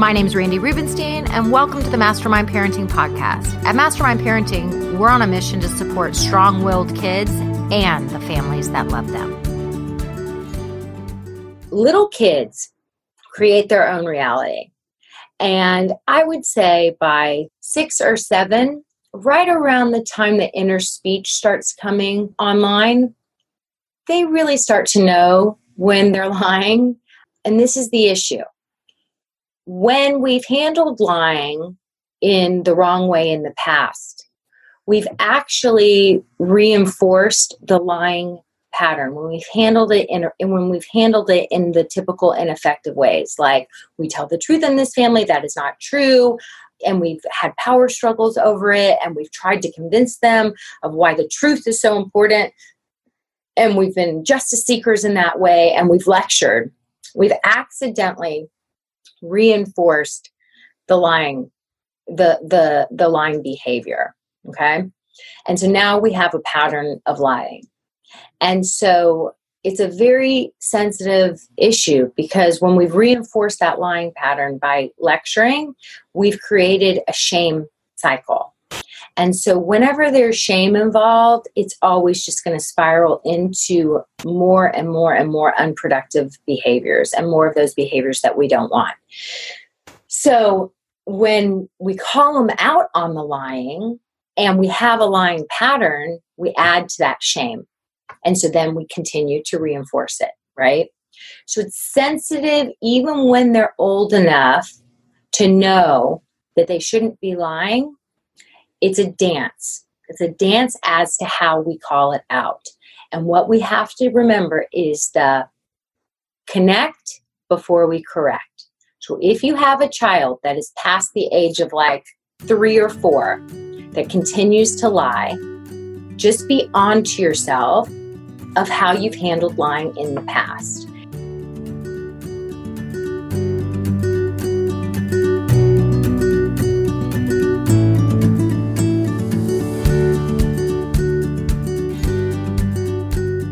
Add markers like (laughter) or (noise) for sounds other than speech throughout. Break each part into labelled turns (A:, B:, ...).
A: My name is Randi Rubenstein, and welcome to the Mastermind Parenting Podcast. At Mastermind Parenting, we're on a mission to support strong willed kids and the families that love them.
B: Little kids create their own reality. And I would say by six or seven, right around the time the inner speech starts coming online, they really start to know when they're lying. And this is the issue when we've handled lying in the wrong way in the past, we've actually reinforced the lying pattern. When we've handled it in and when we've handled it in the typical ineffective ways like we tell the truth in this family that is not true and we've had power struggles over it and we've tried to convince them of why the truth is so important and we've been justice seekers in that way and we've lectured. We've accidentally reinforced the lying the the the lying behavior okay? And so now we have a pattern of lying. And so it's a very sensitive issue because when we've reinforced that lying pattern by lecturing we've created a shame cycle and so, whenever there's shame involved, it's always just going to spiral into more and more and more unproductive behaviors and more of those behaviors that we don't want. So, when we call them out on the lying and we have a lying pattern, we add to that shame. And so then we continue to reinforce it, right? So it's sensitive even when they're old enough to know that they shouldn't be lying it's a dance. It's a dance as to how we call it out. And what we have to remember is the connect before we correct. So if you have a child that is past the age of like three or four that continues to lie, just be on to yourself of how you've handled lying in the past.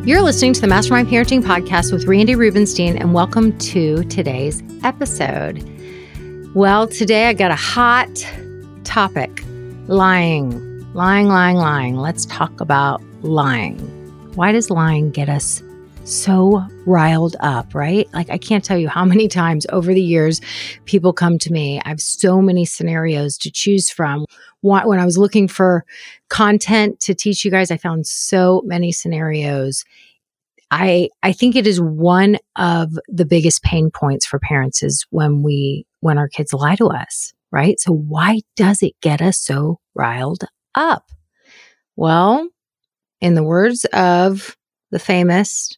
A: You're listening to the Mastermind Parenting Podcast with Randi Rubenstein, and welcome to today's episode. Well, today I got a hot topic lying, lying, lying, lying. Let's talk about lying. Why does lying get us so riled up, right? Like, I can't tell you how many times over the years people come to me. I have so many scenarios to choose from. When I was looking for content to teach you guys, I found so many scenarios. I I think it is one of the biggest pain points for parents is when we when our kids lie to us, right? So why does it get us so riled up? Well, in the words of the famous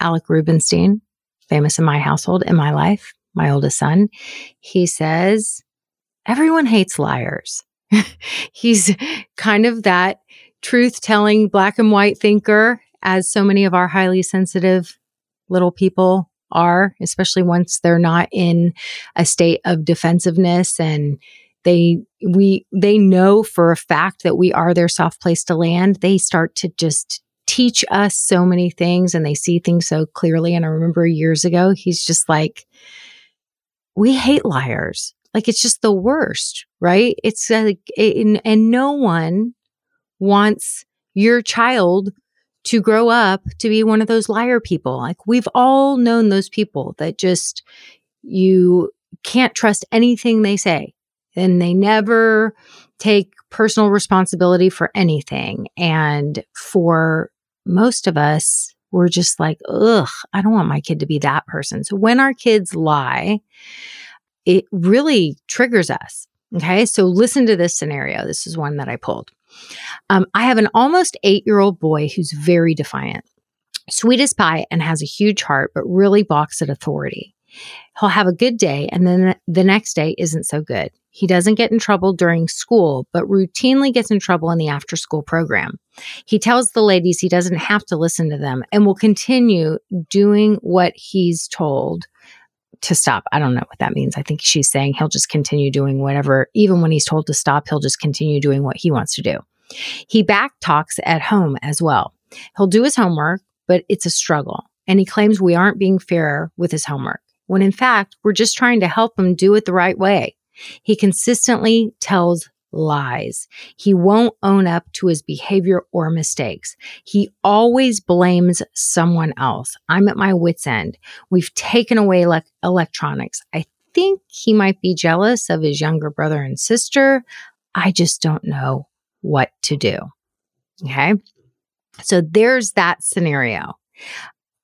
A: Alec Rubenstein, famous in my household, in my life, my oldest son, he says, everyone hates liars. (laughs) He's kind of that truth telling black and white thinker, as so many of our highly sensitive little people are, especially once they're not in a state of defensiveness and they we they know for a fact that we are their soft place to land they start to just teach us so many things and they see things so clearly. And I remember years ago, he's just like, we hate liars. Like it's just the worst, right? It's uh, like, and, and no one wants your child to grow up to be one of those liar people. Like we've all known those people that just, you can't trust anything they say and they never take personal responsibility for anything. And for most of us, we're just like, ugh, I don't want my kid to be that person. So when our kids lie, it really triggers us. Okay. So listen to this scenario. This is one that I pulled. Um, I have an almost eight year old boy who's very defiant, sweet as pie, and has a huge heart, but really balks at authority. He'll have a good day, and then the next day isn't so good. He doesn't get in trouble during school, but routinely gets in trouble in the after school program. He tells the ladies he doesn't have to listen to them and will continue doing what he's told to stop. I don't know what that means. I think she's saying he'll just continue doing whatever, even when he's told to stop, he'll just continue doing what he wants to do. He back talks at home as well. He'll do his homework, but it's a struggle. And he claims we aren't being fair with his homework, when in fact, we're just trying to help him do it the right way. He consistently tells lies. He won't own up to his behavior or mistakes. He always blames someone else. I'm at my wits' end. We've taken away le- electronics. I think he might be jealous of his younger brother and sister. I just don't know what to do. Okay. So there's that scenario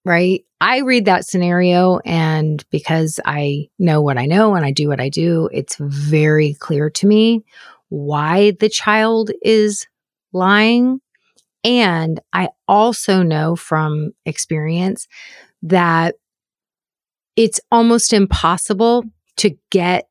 A: right? I read that scenario, and because I know what I know and I do what I do, it's very clear to me why the child is lying. And I also know from experience that it's almost impossible to get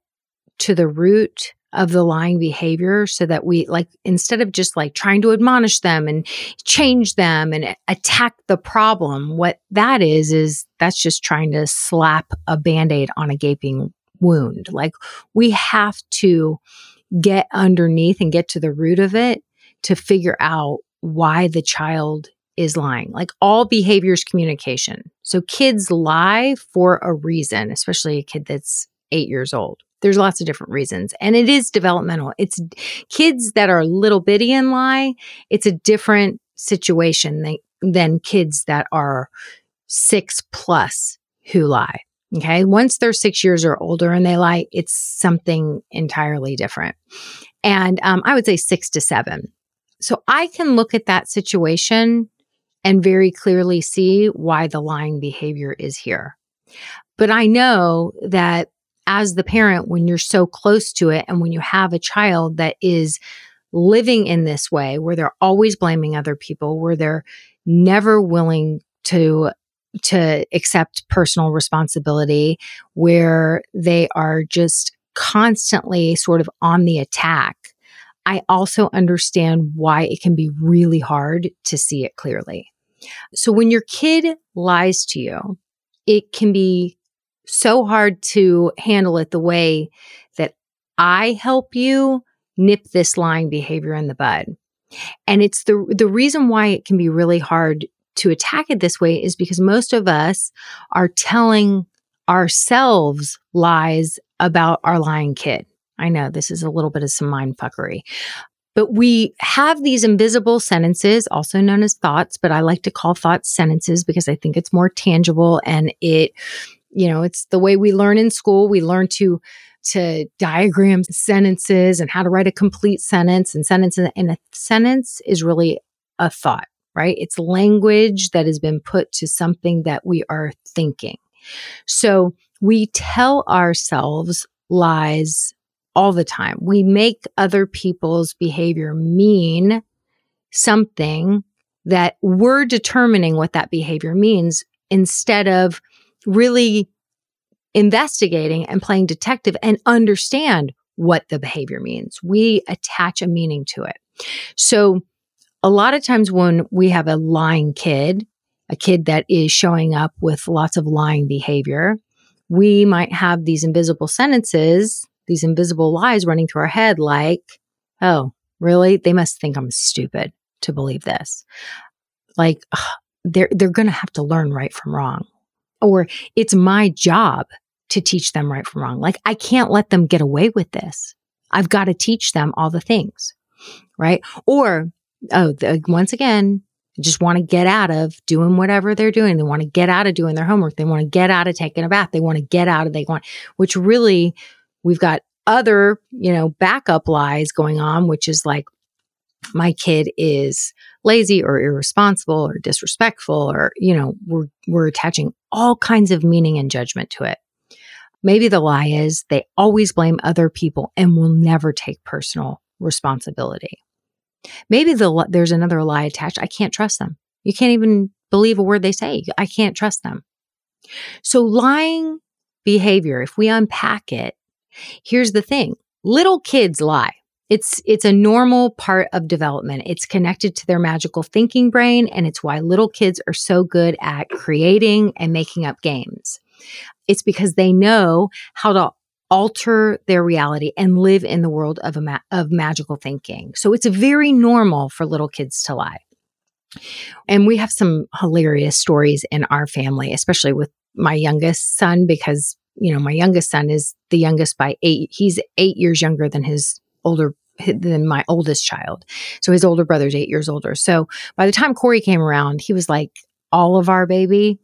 A: to the root of the lying behavior so that we like instead of just like trying to admonish them and change them and attack the problem what that is is that's just trying to slap a band-aid on a gaping wound like we have to get underneath and get to the root of it to figure out why the child is lying. Like all behaviors communication. So kids lie for a reason, especially a kid that's 8 years old. There's lots of different reasons. And it is developmental. It's kids that are little bitty and lie, it's a different situation than, than kids that are 6 plus who lie. Okay. Once they're six years or older and they lie, it's something entirely different. And um, I would say six to seven. So I can look at that situation and very clearly see why the lying behavior is here. But I know that as the parent, when you're so close to it and when you have a child that is living in this way, where they're always blaming other people, where they're never willing to to accept personal responsibility where they are just constantly sort of on the attack. I also understand why it can be really hard to see it clearly. So when your kid lies to you, it can be so hard to handle it the way that I help you nip this lying behavior in the bud. And it's the the reason why it can be really hard to attack it this way is because most of us are telling ourselves lies about our lying kid. I know this is a little bit of some mind fuckery. But we have these invisible sentences, also known as thoughts, but I like to call thoughts sentences because I think it's more tangible and it, you know, it's the way we learn in school. We learn to to diagram sentences and how to write a complete sentence and sentences and a sentence is really a thought right? It's language that has been put to something that we are thinking. So we tell ourselves lies all the time. We make other people's behavior mean something that we're determining what that behavior means instead of really investigating and playing detective and understand what the behavior means. We attach a meaning to it. So a lot of times when we have a lying kid, a kid that is showing up with lots of lying behavior, we might have these invisible sentences, these invisible lies running through our head like, oh, really? They must think I'm stupid to believe this. Like, ugh, they're, they're going to have to learn right from wrong. Or it's my job to teach them right from wrong. Like, I can't let them get away with this. I've got to teach them all the things. Right. Or oh, the, once again, just want to get out of doing whatever they're doing. They want to get out of doing their homework. They want to get out of taking a bath. They want to get out of, they want, which really, we've got other, you know, backup lies going on, which is like, my kid is lazy or irresponsible or disrespectful or you know we're we're attaching all kinds of meaning and judgment to it maybe the lie is they always blame other people and will never take personal responsibility maybe there's another lie attached. I can't trust them. You can't even believe a word they say. I can't trust them. So lying behavior if we unpack it here's the thing. Little kids lie. It's it's a normal part of development. It's connected to their magical thinking brain and it's why little kids are so good at creating and making up games. It's because they know how to alter their reality and live in the world of ma- of magical thinking. So it's very normal for little kids to lie. And we have some hilarious stories in our family, especially with my youngest son because you know, my youngest son is the youngest by 8 he's 8 years younger than his older than my oldest child. So his older brother's eight years older. So by the time Corey came around, he was like all of our baby.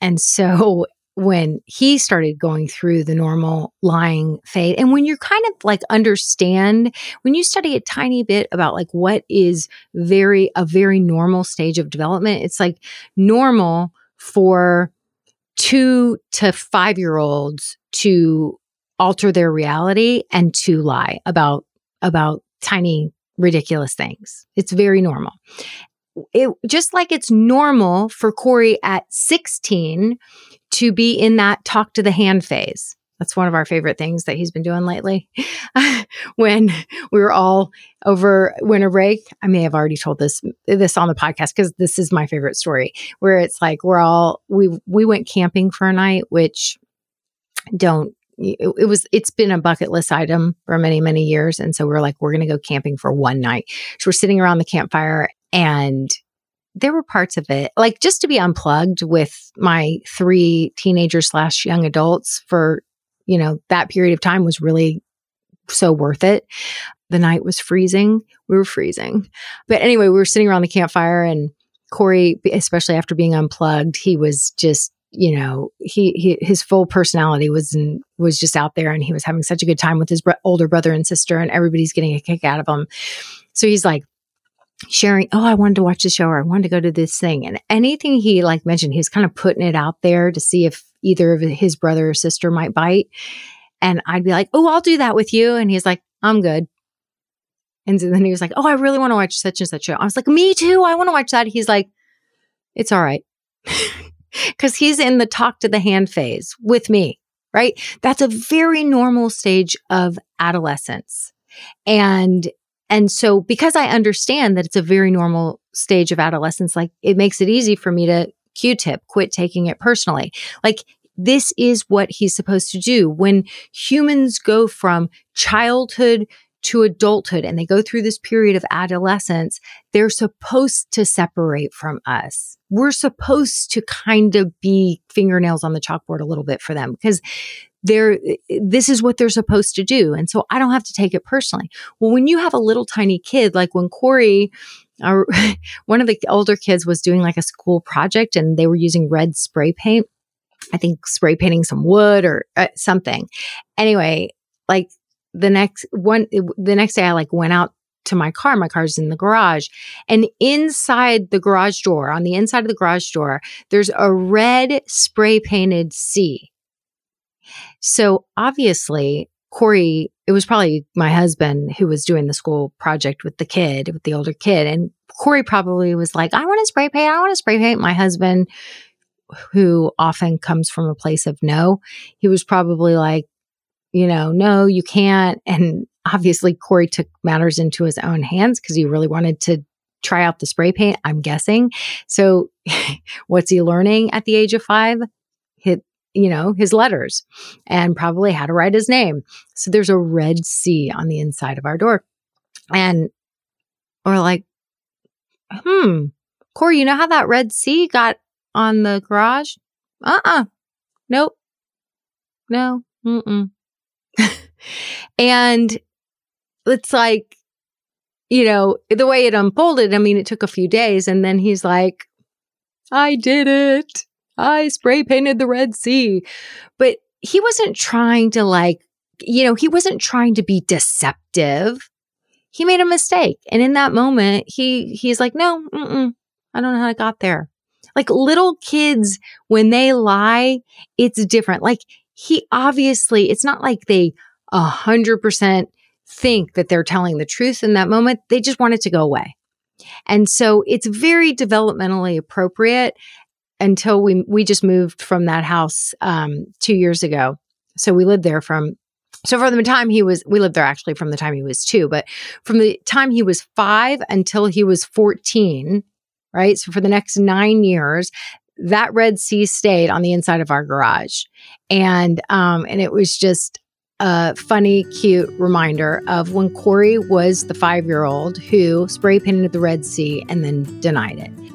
A: And so when he started going through the normal lying phase and when you're kind of like understand, when you study a tiny bit about like what is very, a very normal stage of development, it's like normal for two to five year olds to alter their reality and to lie about about tiny ridiculous things. It's very normal. It just like it's normal for Corey at 16 to be in that talk to the hand phase. That's one of our favorite things that he's been doing lately. (laughs) when we were all over winter break, I may have already told this this on the podcast because this is my favorite story. Where it's like we're all we we went camping for a night, which don't it, it, was it's been a bucket list item for many many years and so we're like we're to go camping for one night so we're sitting around the campfire and there were parts of it like just to be unplugged with my three teenagers slash young adults for you know that period of time was really so worth it. The night was freezing. We were freezing. But anyway we were sitting around the campfire and corey especially after being unplugged he was just you know he, he his full personality was in, was just out there and he was having such a good time with his br- older brother and sister and everybody's getting a kick out of him. So he's like sharing oh i wanted to watch the show or i wanted to go to this thing and anything he like mentioned he was kind of putting it out there to see if either of his brother or sister might bite and i'd be like oh i'll do that with you and he's like i'm good and then he was like oh i really want to watch such and such show i was like me too i want to watch that he's like it's all right (laughs) because he's in the talk to the hand phase with me, right? That's a very normal stage of adolescence. And and so because I understand that it's a very normal stage of adolescence, like it makes it easy for me to Q-tip, quit taking it personally. Like this is what he's supposed to do. When humans go from childhood to adulthood and they go through this period of adolescence, they're supposed to separate from us. We're supposed to kind of be fingernails on the chalkboard a little bit for them because they're this is what they're supposed to do. And so I don't have to take it personally. Well, when you have a little tiny kid, like when Corey our, (laughs) one of the older kids was doing like a school project and they were using red spray paint. I think spray painting some wood or uh, something. Anyway, like the next one, the next day I like went out to my car. My car's in the garage. And inside the garage door, on the inside of the garage door, there's a red spray painted C. So obviously, Corey, it was probably my husband who was doing the school project with the kid, with the older kid. And Corey probably was like, I want to spray paint. I want to spray paint. My husband, who often comes from a place of no, he was probably like, you know, no, you can't. And obviously, Corey took matters into his own hands because he really wanted to try out the spray paint, I'm guessing. So, (laughs) what's he learning at the age of five? You know, his letters and probably how to write his name. So, there's a red C on the inside of our door. And we're like, hmm, Corey, you know how that red C got on the garage? Uh uh-uh. uh. Nope. No. Mm-mm. (laughs) and it's like, you know, the way it unfolded, I mean, it took a few days. And then he's like, I did it. I spray painted the Red C. But he wasn't trying to like you know, he wasn't trying to be deceptive. He made a mistake. And in that moment, he, he's like, no, I don't know how I got there. Like little kids, when they lie, it's different. Like he obviously, it's not like they a hundred percent think that they're telling the truth in that moment. They just want it to go away. And so it's very developmentally appropriate until we we just moved from that house um, two years ago. So we lived there from so from the time he was we lived there actually from the time he was two, but from the time he was five until he was fourteen, right? So for the next nine years, that Red C stayed on the inside of our garage, and um, and it was just a funny, cute reminder of when Corey was the five year old who spray painted the Red C and then denied it.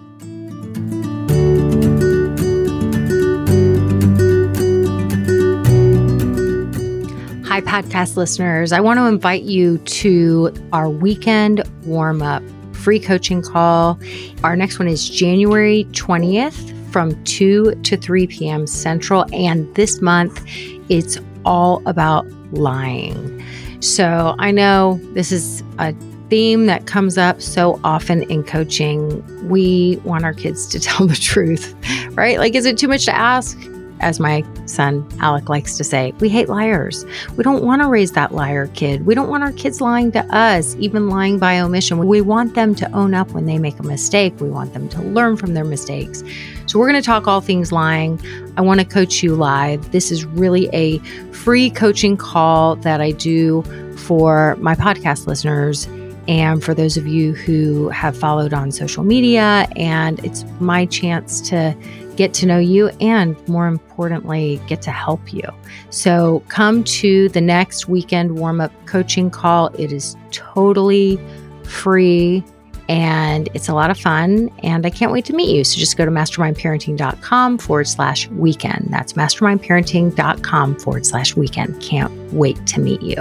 A: Hi, podcast listeners. I want to invite you to our weekend warm up free coaching call. Our next one is January 20th from 2 to 3 p.m. Central. And this month, it's all about lying. So I know this is a theme that comes up so often in coaching. We want our kids to (laughs) tell the truth, right? Like, is it too much to ask? as my son Alec likes to say, we hate liars. We don't want to raise that liar kid. We don't want our kids lying to us, even lying by omission. We want them to own up when they make a mistake. We want them to learn from their mistakes. So, we're going to talk all things lying. I want to coach you live. This is really a free coaching call that I do for my podcast listeners and for those of you who have followed on social media. And it's my chance to get to know you, and more importantly, get to help you. So come to the next weekend warm up coaching call. It is totally free and it's a lot of fun. And I can't wait to meet you. So just go to mastermindparenting.com forward slash weekend. That's mastermindparenting.com forward slash weekend. Can't wait to meet you.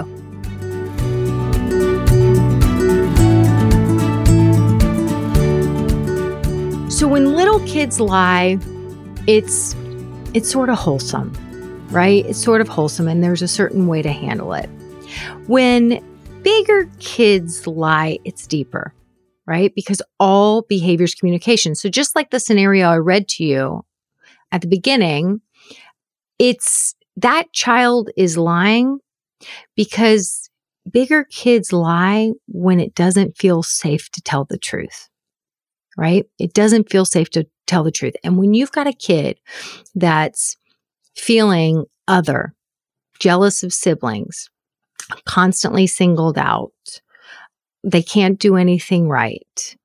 A: So when little kids lie, it's it's sort of wholesome, right? It's sort of wholesome and there's a certain way to handle it. When bigger kids lie, it's deeper, right? Because all behavior is communication. So just like the scenario I read to you at the beginning, it's that child is lying because bigger kids lie when it doesn't feel safe to tell the truth right? It doesn't feel safe to tell the truth. And when you've got a kid that's feeling other, jealous of siblings, constantly singled out, they can't do anything right.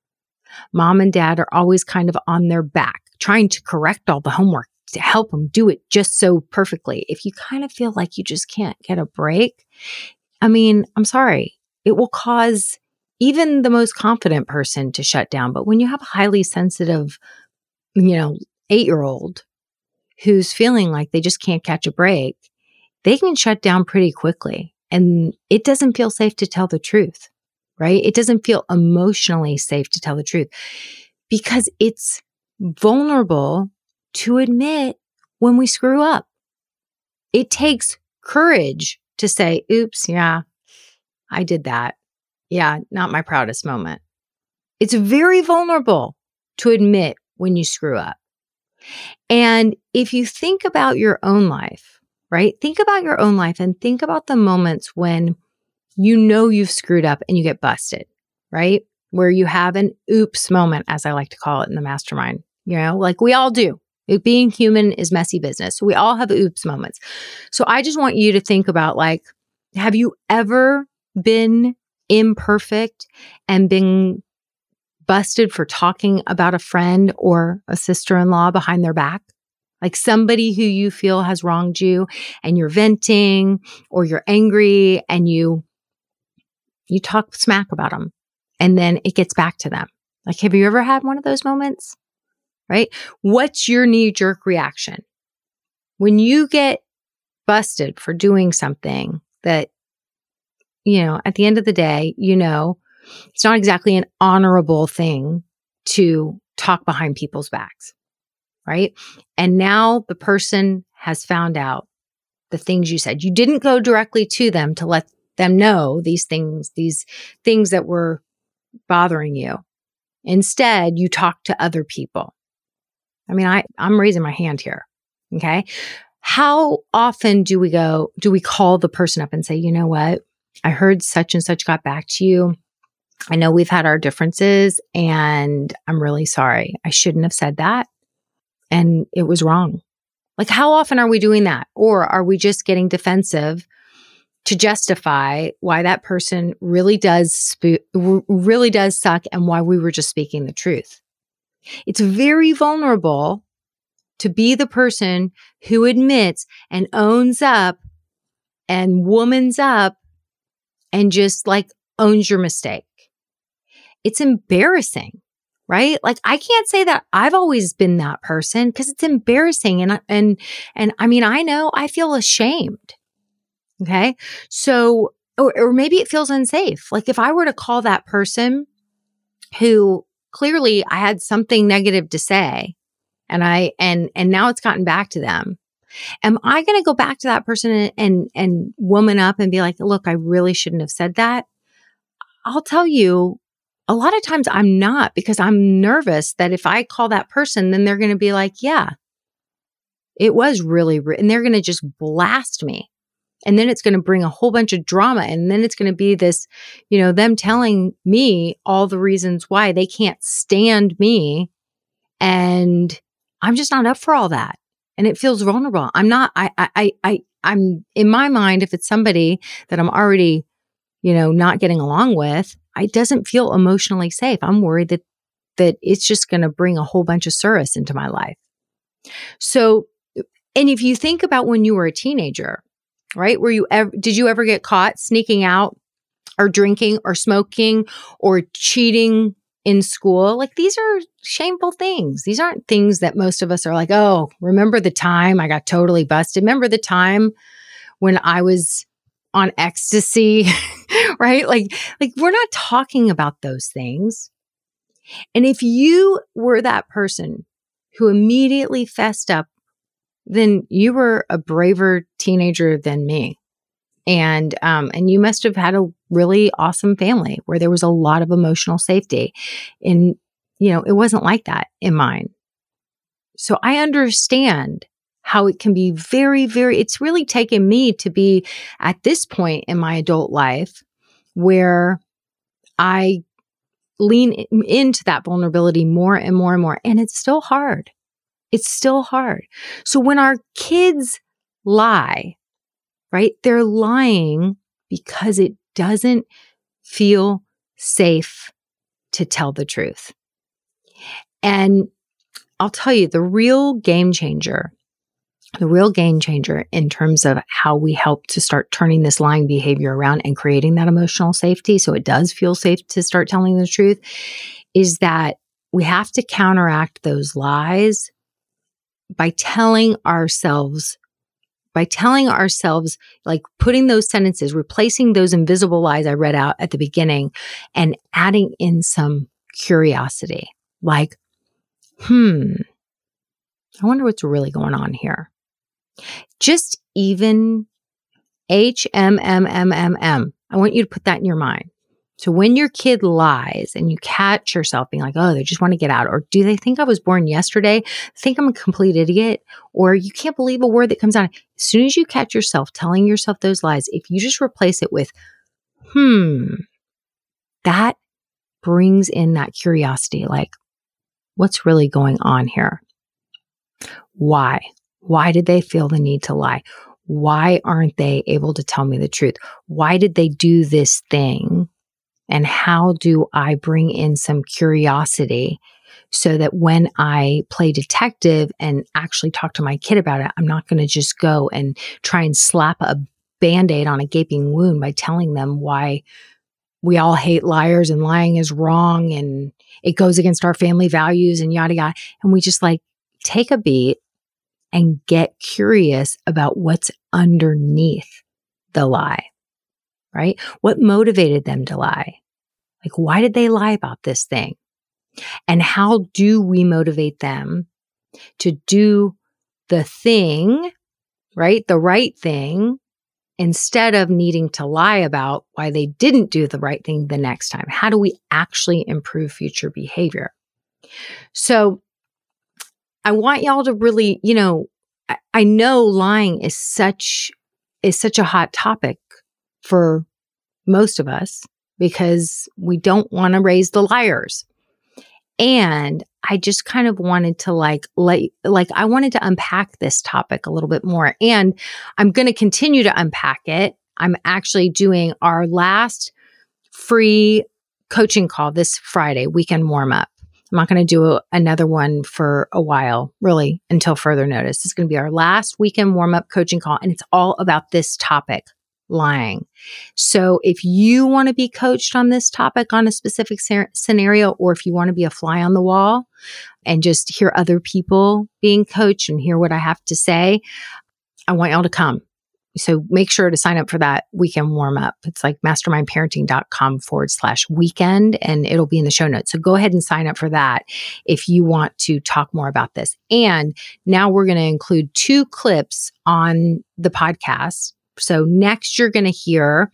A: Mom and dad are always kind of on their back, trying to correct all the homework to help them do it just so perfectly. If you kind of feel like you just can't get a break, I mean, I'm sorry, it will cause even the most confident person to shut down. But when you have a highly sensitive, you know, eight year old who's feeling like they just can't catch a break, they can shut down pretty quickly. And it doesn't feel safe to tell the truth, right? It doesn't feel emotionally safe to tell the truth because it's vulnerable to admit when we screw up. It takes courage to say, oops, yeah, I did that. Yeah, not my proudest moment. It's very vulnerable to admit when you screw up. And if you think about your own life, right? Think about your own life and think about the moments when you know you've screwed up and you get busted, right? Where you have an oops moment, as I like to call it in the mastermind, you know, like we all do. Being human is messy business. We all have oops moments. So I just want you to think about like, have you ever been imperfect and being busted for talking about a friend or a sister in law behind their back? Like somebody who you feel has wronged you and you're venting or you're angry and you you talk smack about them and then it gets back to them. Like have you ever had one of those moments? Right? What's your knee jerk reaction? When you get busted for doing something that you know, at the end of the day, you know, it's not exactly an honorable thing to talk behind people's backs, right? And now the person has found out the things you said. You didn't go directly to them to let them know these things, these things that were bothering you. Instead, you talked to other people. I mean, I, I'm raising my hand here. Okay. How often do we go, do we call the person up and say, you know what? I heard such and such got back to you. I know we've had our differences and I'm really sorry. I shouldn't have said that. And it was wrong. Like, how often are we doing that? Or are we just getting defensive to justify why that person really does, really does suck and why we were just speaking the truth? It's very vulnerable to be the person who admits and owns up and womans up and just like owns your mistake. It's embarrassing, right? Like I can't say that I've always been that person because it's embarrassing and and and I mean I know I feel ashamed. Okay? So or, or maybe it feels unsafe. Like if I were to call that person who clearly I had something negative to say and I and and now it's gotten back to them. Am I going to go back to that person and, and and woman up and be like, "Look, I really shouldn't have said that." I'll tell you, a lot of times I'm not because I'm nervous that if I call that person, then they're going to be like, "Yeah, it was really," re-, and they're going to just blast me. And then it's going to bring a whole bunch of drama. And then it's going to be this, you know, them telling me all the reasons why they can't stand me. And I'm just not up for all that. And it feels vulnerable. I'm not, I, I, I, I'm in my mind, if it's somebody that I'm already, you know, not getting along with, it doesn't feel emotionally safe. I'm worried that, that it's just going to bring a whole bunch of service into my life. So, and if you think about when you were a teenager, right? Were you ever, did you ever get caught sneaking out or drinking or smoking or cheating in school? Like these are shameful things. These aren't things that most of us are like, oh, remember the time I got totally busted? Remember the time when I was on ecstasy, (laughs) right? Like, like we're not talking about those things. And if you were that person who immediately fessed up then you were a braver teenager than me. And um, and you must have had a really awesome family where there was a lot of emotional safety. And you know, it wasn't like that in mine. So I understand how it can be very, very, it's really taken me to be at this point in my adult life where I lean into that vulnerability more and more and more. And it's still hard. It's still hard. So when our kids lie, right, they're lying because it doesn't feel safe to tell the truth. And I'll tell you, the real game changer, the real game changer in terms of how we help to start turning this lying behavior around and creating that emotional safety so it does feel safe to start telling the truth is that we have to counteract those lies by telling ourselves by telling ourselves, like putting those sentences, replacing those invisible lies I read out at the beginning and adding in some curiosity, like, hmm, I wonder what's really going on here. Just even HMMMMM. I want you to put that in your mind. So when your kid lies and you catch yourself being like, oh, they just want to get out, or do they think I was born yesterday? Think I'm a complete idiot? Or you can't believe a word that comes out. As soon as you catch yourself telling yourself those lies, if you just replace it with, hmm, that brings in that curiosity like, what's really going on here? Why? Why did they feel the need to lie? Why aren't they able to tell me the truth? Why did they do this thing? And how do I bring in some curiosity so that when I play detective and actually talk to my kid about it, I'm not going to just go and try and slap a band aid on a gaping wound by telling them why we all hate liars and lying is wrong and it goes against our family values and yada yada. And we just like take a beat and get curious about what's underneath the lie right? What motivated them to lie? Like, why did they lie about this thing? And how do we motivate them to do the thing right? The right thing instead of needing to lie about why they didn't do the right thing the next time. How do we actually improve future behavior? So I want y'all to really, you know, I, I know lying is such is such a hot topic for most of us because we don't want to raise the liars. And I just kind of wanted to like let like I wanted to unpack this topic a little bit more and I'm going to continue to unpack it. I'm actually doing our last free coaching call this Friday, weekend warm up. I'm not going to do a, another one for a while, really, until further notice. It's going to be our last weekend warm up coaching call, and it's all about this topic lying. So if you want to be coached on this topic on a specific scenario, or if you want to be a fly on the wall and just hear other people being coached and hear what I have to say, I want y'all to come. So make sure to sign up for that weekend warm up. It's like mastermindparenting.com forward slash weekend and it'll be in the show notes. So go ahead and sign up for that if you want to talk more about this. And now we're going to include two clips on the podcast so next you're going to hear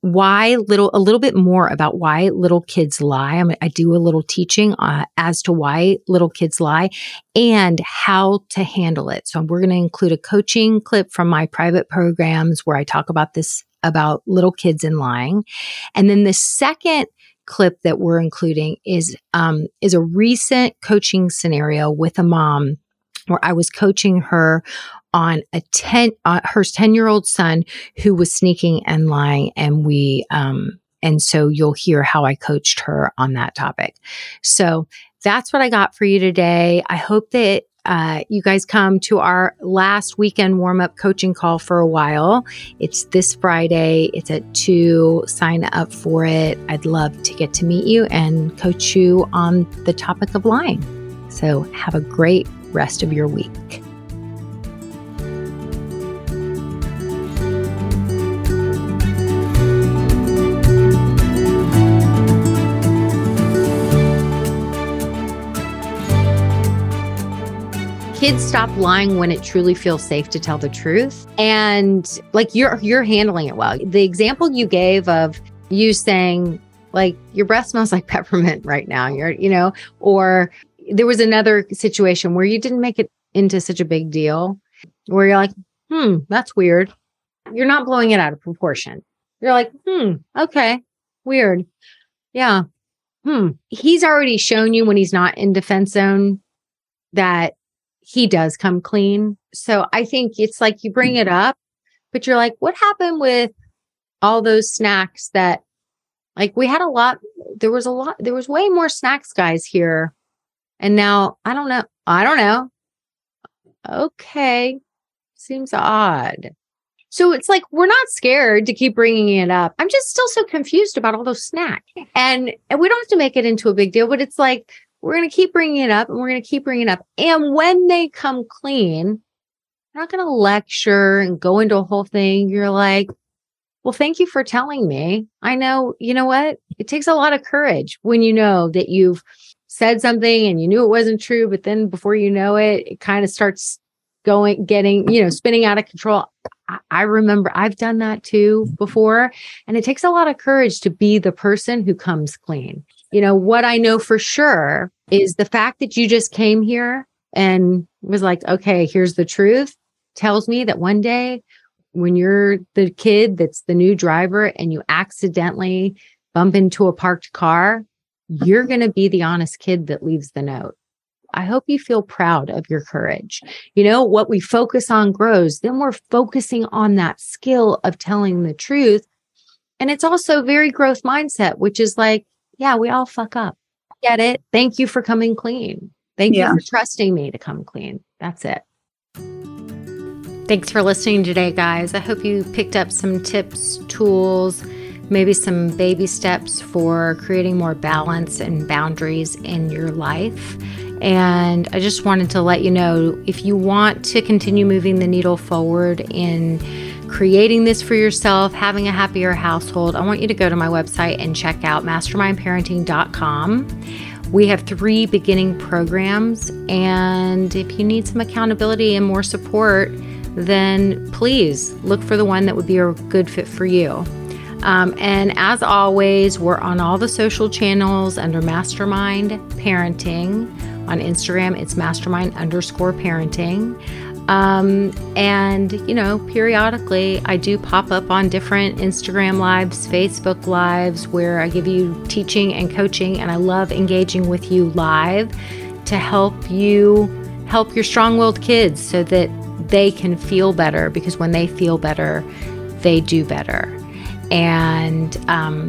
A: why little a little bit more about why little kids lie. I'm, i do a little teaching uh, as to why little kids lie and how to handle it. So we're going to include a coaching clip from my private programs where I talk about this about little kids and lying, and then the second clip that we're including is um, is a recent coaching scenario with a mom where I was coaching her on a 10 uh, her 10 year old son who was sneaking and lying and we um and so you'll hear how I coached her on that topic. So that's what I got for you today. I hope that uh, you guys come to our last weekend warm up coaching call for a while. It's this Friday. It's at 2. Sign up for it. I'd love to get to meet you and coach you on the topic of lying. So have a great rest of your week. Kids stop lying when it truly feels safe to tell the truth. And like you're you're handling it well. The example you gave of you saying like your breath smells like (laughs) peppermint right now you're you know or there was another situation where you didn't make it into such a big deal where you're like hmm that's weird. You're not blowing it out of proportion. You're like hmm okay weird. Yeah hmm. He's already shown you when he's not in defense zone that he does come clean. So I think it's like you bring it mm-hmm. up, but you're like, what happened with all those snacks that, like, we had a lot, there was a lot, there was way more snacks guys here. And now I don't know. I don't know. Okay. Seems odd. So it's like we're not scared to keep bringing it up. I'm just still so confused about all those snacks. And, and we don't have to make it into a big deal, but it's like we're going to keep bringing it up and we're going to keep bringing it up. And when they come clean, I'm not going to lecture and go into a whole thing. You're like, well, thank you for telling me. I know, you know what? It takes a lot of courage when you know that you've said something and you knew it wasn't true, but then before you know it, it kind of starts going, getting, you know, spinning out of control. I, I remember I've done that too before. And it takes a lot of courage to be the person who comes clean. You know, what I know for sure is the fact that you just came here and was like, okay, here's the truth, tells me that one day when you're the kid that's the new driver and you accidentally bump into a parked car, you're mm-hmm. going to be the honest kid that leaves the note. I hope you feel proud of your courage. You know, what we focus on grows. Then we're focusing on that skill of telling the truth. And it's also very growth mindset, which is like, yeah, we all fuck up get it. Thank you for coming clean. Thank yeah. you for trusting me to come clean. That's it. Thanks for listening today, guys. I hope you picked up some tips, tools, maybe some baby steps for creating more balance and boundaries in your life. And I just wanted to let you know if you want to continue moving the needle forward in creating this for yourself, having a happier household, I want you to go to my website and check out mastermindparenting.com. We have three beginning programs, and if you need some accountability and more support, then please look for the one that would be a good fit for you. Um, and as always, we're on all the social channels under Mastermind Parenting. On Instagram, it's mastermind underscore parenting. Um, and, you know, periodically I do pop up on different Instagram lives, Facebook lives, where I give you teaching and coaching. And I love engaging with you live to help you help your strong willed kids so that they can feel better because when they feel better, they do better. And um,